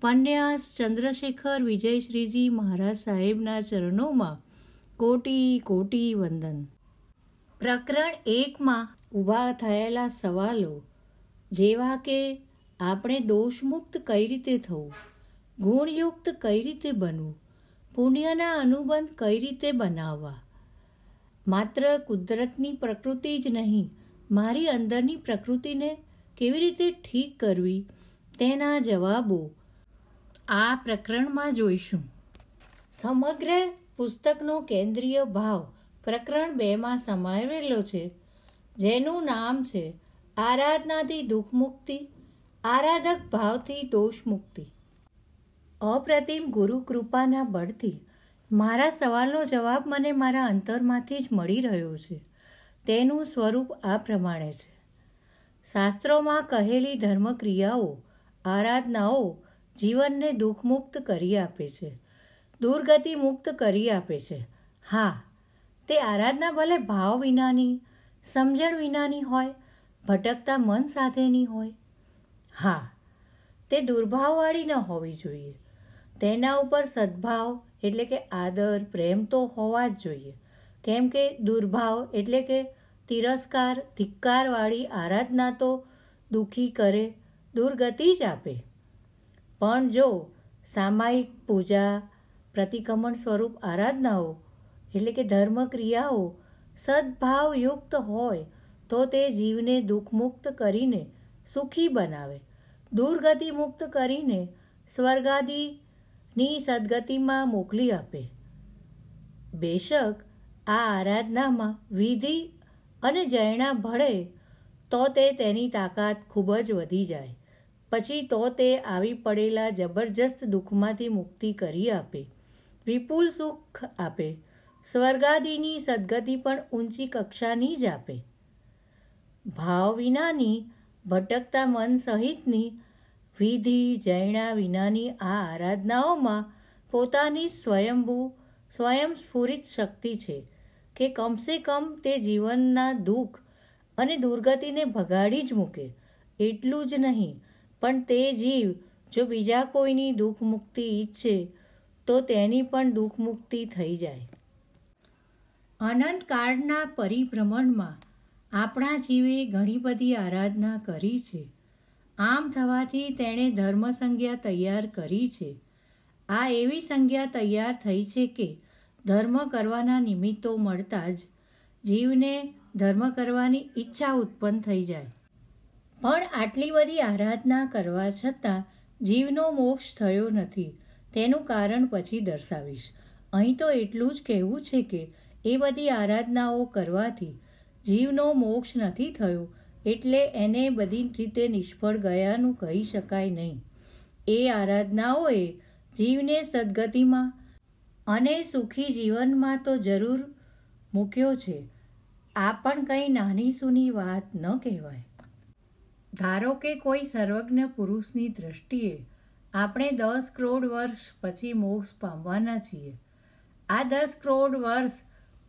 પન્યાસ ચંદ્રશેખર વિજયશ્રીજી મહારાજ સાહેબના ચરણોમાં કોટી કોટી વંદન. પ્રકરણ એકમાં ઊભા થયેલા સવાલો, જેવા કે, આપણે દોષમુક્ત કઈ રીતે થવું? ગુણયુક્ત કઈ રીતે બનવું? પુણ્યના અનુબંધ કઈ રીતે બનાવવા? માત્ર કુદરતની પ્રકૃતિ જ નહીં, મારી અંદરની પ્રકૃતિને કેવી રીતે ઠીક કરવી? તેના જવાબો આ પ્રકરણમાં જોઈશું. સમગ્ર પુસ્તકનો કેન્દ્રીય ભાવ પ્રકરણ બેમાં સમાવેલો છે, જેનું નામ છે આરાધનાથી દુઃખ મુક્તિ, આરાધક ભાવથી દોષ મુક્તિ. અપ્રતિમ ગુરુ કૃપાના બળથી મારા સવાલનો જવાબ મને મારા અંતરમાંથી જ મળી રહ્યો છે. તેનું સ્વરૂપ આ પ્રમાણે છે. શાસ્ત્રોમાં કહેલી ધર્મક્રિયાઓ, આરાધનાઓ જીવનને દુઃખમુક્ત કરી આપે છે. દુર્ગતિ મુક્ત કરી આપે છે. હા, તે આરાધના ભલે ભાવ વિનાની, સમજણ વિનાની હોય, ભટકતા મન સાથેની હોય. હા, તે દુર્ભાવવાળી ન હોવી જોઈએ. તેના ઉપર સદભાવ એટલે કે આદર, પ્રેમ તો હોવા જ જોઈએ. કેમ કે દુર્ભાવ એટલે કે તિરસ્કાર, ધિક્કારવાળી આરાધના તો દુઃખી કરે, દુર્ગતિ જ આપે. પણ જો સામાયિક પૂજા, પ્રતિક્રમણ સ્વરૂપ આરાધનાઓ, એટલે કે ધર્મક્રિયાઓ સદભાવયુક્ત હોય, તો તે જીવને દુઃખમુક્ત કરીને સુખી બનાવે. દુર્ગતિ મુક્ત કરીને સ્વર્ગાદિની સદગતિમાં મોકલી આપે. બેશક આ આરાધનામાં વિધિ અને જૈણા ભળે, તો તે તેની તાકાત ખૂબ જ વધી જાય. પછી તો તે આવી પડેલા જબરજસ્ત દુઃખમાંથી મુક્તિ કરી આપે. વિપુલ સુખ આપે. સ્વર્ગાદિની સદગતિ પણ ઊંચી કક્ષાની જ આપે. ભાવ વિનાની, ભટકતા મન સહિતની, વિધિ જૈણા વિનાની આ આરાધનાઓમાં પોતાની સ્વયંભૂ, સ્વયંસ્ફુરિત શક્તિ છે કે કમસે કમ તે જીવનના દુઃખ અને દુર્ગતિને ભગાડી જ મૂકે. એટલું જ નહીં પણ તે જીવ જો બીજા કોઈની દુઃખ મુક્તિ ઈચ્છે, તો તેની પણ દુઃખ મુક્તિ થઈ જાય. અનંતકાળના પરિભ્રમણમાં આપણા જીવે ઘણી બધી આરાધના કરી છે. આમ થવાથી તેણે ધર્મ સંજ્ઞા તૈયાર કરી છે. આ એવી સંજ્ઞા તૈયાર થઈ છે કે ધર્મ કરવાના નિમિત્તો મળતા જ જીવને ધર્મ કરવાની ઈચ્છા ઉત્પન્ન થઈ જાય. પણ આટલી બધી આરાધના કરવા છતાં જીવનો મોક્ષ થયો નથી. તેનું કારણ પછી દર્શાવીશ. અહીં તો એટલું જ કહેવું છે કે એ બધી આરાધનાઓ કરવાથી જીવનો મોક્ષ નથી થયો એટલે એને બધી રીતે નિષ્ફળ ગયાનું કહી શકાય નહીં. એ આરાધનાઓએ જીવને સદગતિમાં અને સુખી જીવનમાં તો જરૂર મૂક્યો છે. આ પણ કંઈ નાની સૂની વાત ન કહેવાય. ધારો કે કોઈ સર્વજ્ઞ પુરુષની દ્રષ્ટિએ આપણે દસ કરોડ વર્ષ પછી મોક્ષ પામવાના છીએ. આ દસ કરોડ વર્ષ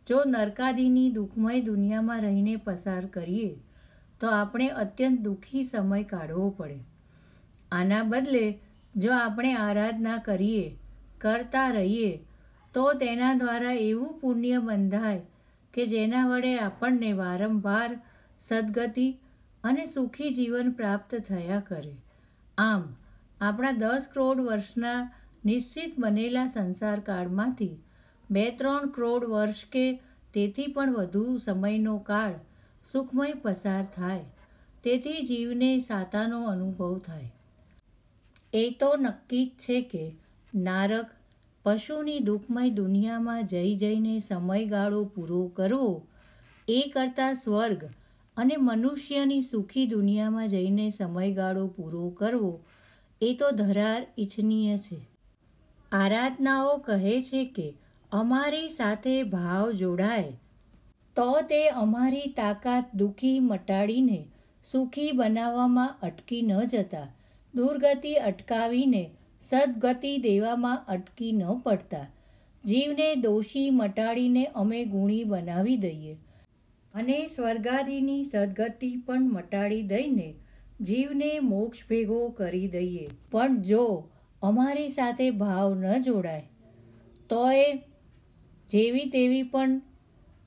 જો નરકાદીની દુઃખમય દુનિયામાં રહીને પસાર કરીએ, તો આપણે અત્યંત દુઃખી સમય કાઢવો પડે. આના બદલે જો આપણે આરાધના કરીએ, કરતા રહીએ, તો તેના દ્વારા એવું પુણ્ય બંધાય કે જેના વડે આપણને વારંવાર સદગતિ અને સુખી જીવન પ્રાપ્ત થયા કરે. આમ, આપણા દસ કરોડ વર્ષના નિશ્ચિત બનેલા સંસાર કાળમાંથી બે ત્રણ કરોડ વર્ષ કે તેથી પણ વધુ સમયનો કાળ સુખમય પસાર થાય, તેથી જીવને સાતાનો અનુભવ થાય. એ તો નક્કી જ છે કે નારક પશુની દુઃખમય દુનિયામાં જઈ જઈને સમયગાળો પૂરો કરવો એ કરતાં સ્વર્ગ અને મનુષ્યની સુખી દુનિયામાં જઈને સમયગાળો પૂરો કરવો, એ તો ધરાર ઇચ્છનીય છે. આરાધનાઓ કહે છે કે, અમારી સાથે ભાવ જોડાય. તો તે અમારી તાકાત દુઃખી મટાડીને, સુખી બનાવવામાં અટકી ન જતા, દુર્ગતિ અટકાવીને, સદગતિ દેવામાં અટકી ન પડતા. જીવને દોષી મટાડીને અમે ગુણી બનાવી દઈએ. અને સ્વર્ગાદિની સદગતિ પણ મટાડી દઈને જીવને મોક્ષ ભેગો કરી દઈએ. પણ જો અમારી સાથે ભાવ ન જોડાય તો એ જેવી તેવી પણ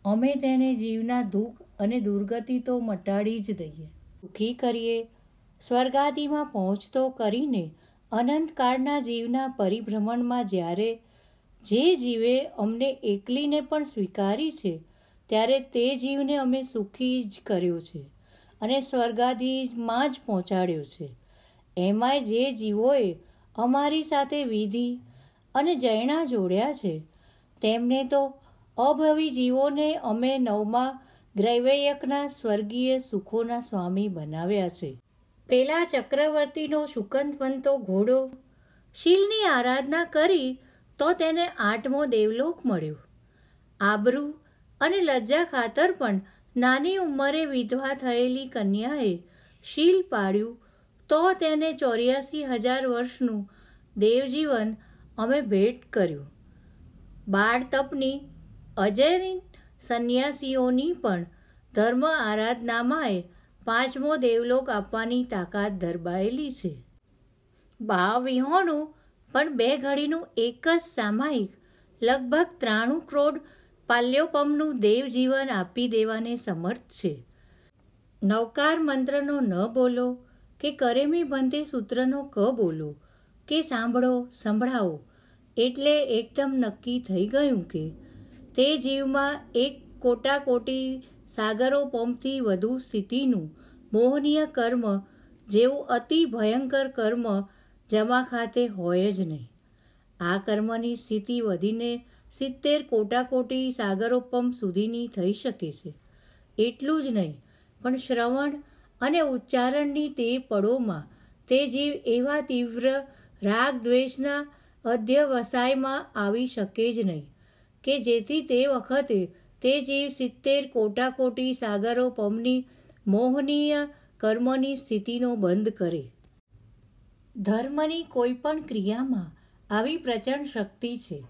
અમે તેને જીવના દુઃખ અને દુર્ગતિ તો મટાડી જ દઈએ. દુઃખી કરીએ, સ્વર્ગાદિમાં પહોંચતો કરીને અનંતકાળના જીવના પરિભ્રમણમાં જ્યારે જે જીવે અમને એકલીને પણ સ્વીકારી છે ત્યારે તે જીવને અમે સુખી જ કર્યો છે અને સ્વર્ગાધીમાં જ પહોંચાડ્યો છે. એમાંય જે જીવોએ અમારી સાથે વિધિ અને જૈણા જોડ્યા છે, તેમને તો અભવી જીવોને અમે નવમા ગ્રૈવયકના સ્વર્ગીય સુખોના સ્વામી બનાવ્યા છે. પેલા ચક્રવર્તીનો શુકંતવંતો ઘોડો શીલની આરાધના કરી તો તેને આઠમો દેવલોક મળ્યો. આબરૂ અને લજ્જા ખાતર પણ. નાની ઉંમરે વિધવા થયેલી કન્યાએ શીલ પાડ્યું. તો તેને ચોર્યાસી હજાર વર્ષનું દેવજીવન અમે ભેટ કર્યું. બાળ તપની અજયની સંન્યાસીઓની પણ ધર્મ આરાધનામાંએ પાંચમો દેવલોક આપવાની તાકાત ધરબાયેલી છે. ભાવ પણ બે ઘડીનું એક જ સામાયિક, લગભગ ત્રાણું ક્રોડ પાલ્યોપમનું દેવજીવન આપી દેવાને સમર્થ છે. નવકાર મંત્રનો ન બોલો કે કરેમી બંધે સૂત્રનો ક બોલો કે સાંભળો, સંભળાવો. એટલે એકદમ નક્કી થઈ ગયું કે તે જીવમાં એક કોટાકોટી સાગરો પંપથી વધુ સ્થિતિનું મોહનીય કર્મ જેવું અતિ ભયંકર કર્મ જમા ખાતે હોય જ નહીં. આ કર્મની સ્થિતિ વધીને સિત્તેર કોટાકોટી સાગરોપમ સુધીની થઈ શકે છે. એટલું જ નહીં, પણ શ્રવણ અને ઉચ્ચારણની તે પળોમાં તે જીવ એવા તીવ્ર રાગ દ્વેષના અધ્યવસાયમાં આવી શકે જ નહીં, કે જેથી તે વખતે તે જીવ સિત્તેર કોટાકોટી સાગરો પમની મોહનીય કર્મની સ્થિતિનો બંધ કરે. ધર્મની કોઈ પણ ક્રિયામાં આવી પ્રચંડ શક્તિ છે.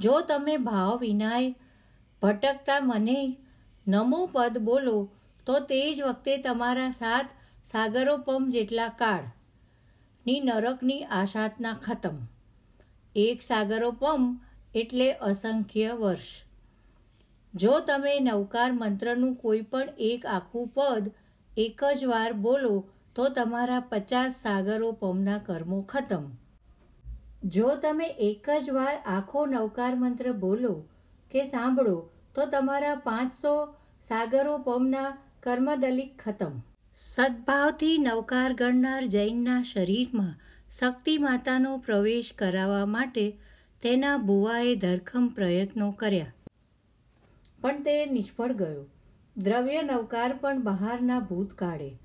જો તમે ભાવ વિનાય ભટકતા મને નમો પદ બોલો, તો તે જ વખતે તમારા સાત સાગરોપમ જેટલા કાળ. ની નરકની આશાતના ખતમ. એક સાગરોપમ એટલે અસંખ્ય વર્ષ. જો તમે નવકાર મંત્રનું કોઈ પણ એક આખું પદ એક જ વાર બોલો, તો તમારા પચાસ સાગરો પમના કર્મો ખતમ. જો તમે એક જ વાર આખો નવકાર મંત્ર બોલો કે સાંભળો, તો તમારા પાંચસો સાગરો પમના કર્મદલિક ખતમ. સદભાવથી નવકાર ગણનાર જૈનના શરીરમાં શક્તિ માતાનો પ્રવેશ કરાવવા માટે તેના બુવાએ ધરખમ પ્રયત્નો કર્યા. પણ તે નિષ્ફળ ગયો. દ્રવ્ય નવકાર પણ બહારના ભૂત કાઢે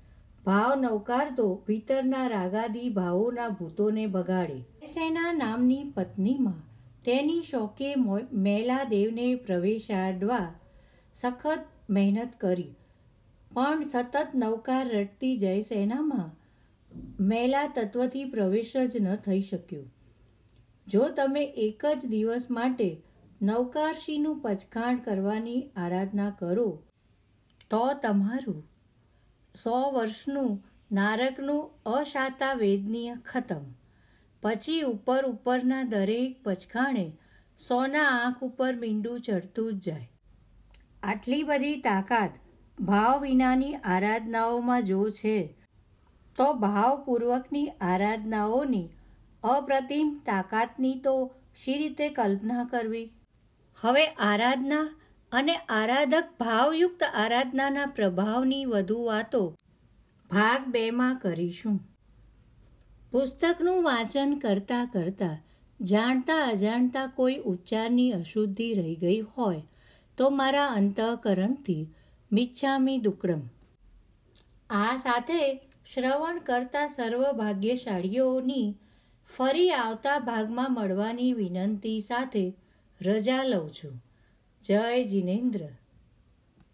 ભાવ નવકાર તો ભીતરના રાગાદી ભાવોના ભૂતોને ભગાડે સેના નામની પત્નીમાં તેની શોકે મેલાદેવને પ્રવેશાડવા સખત મહેનત કરી. પણ સતત નવકાર રટતી જયસેનામાં મેલા તત્વથી પ્રવેશ જ ન થઈ શક્યો. જો તમે એક જ દિવસ માટે નવકારશીનું પચખાણ કરવાની આરાધના કરો, તો તમારું સો વર્ષનું નારકનું અશાતા વેદનીય ખતમ. પછી ઉપર ઉપરના દરેક પચખાણે સોના આંખ ઉપર મીંડું ચડતું જ જાય. આટલી બધી તાકાત ભાવ વિનાની આરાધનાઓમાં જો છે, તો ભાવપૂર્વકની આરાધનાઓની અપ્રતિમ તાકાતની તો શી રીતે કલ્પના કરવી? હવે આરાધના અને આરાધક ભાવયુક્ત આરાધનાના પ્રભાવની વધુ વાતો ભાગ બેમાં કરીશું. પુસ્તકનું વાંચન કરતાં કરતાં જાણતા અજાણતા કોઈ ઉચ્ચારની અશુદ્ધિ રહી ગઈ હોય તો મારા અંતઃકરણથી મિચ્છામી દુકડમ. આ સાથે શ્રવણ કરતા સર્વ ભાગ્યશાળીઓની ફરી આવતા ભાગમાં મળવાની વિનંતી સાથે રજા લઉં છું. જય જિનેન્દ્ર.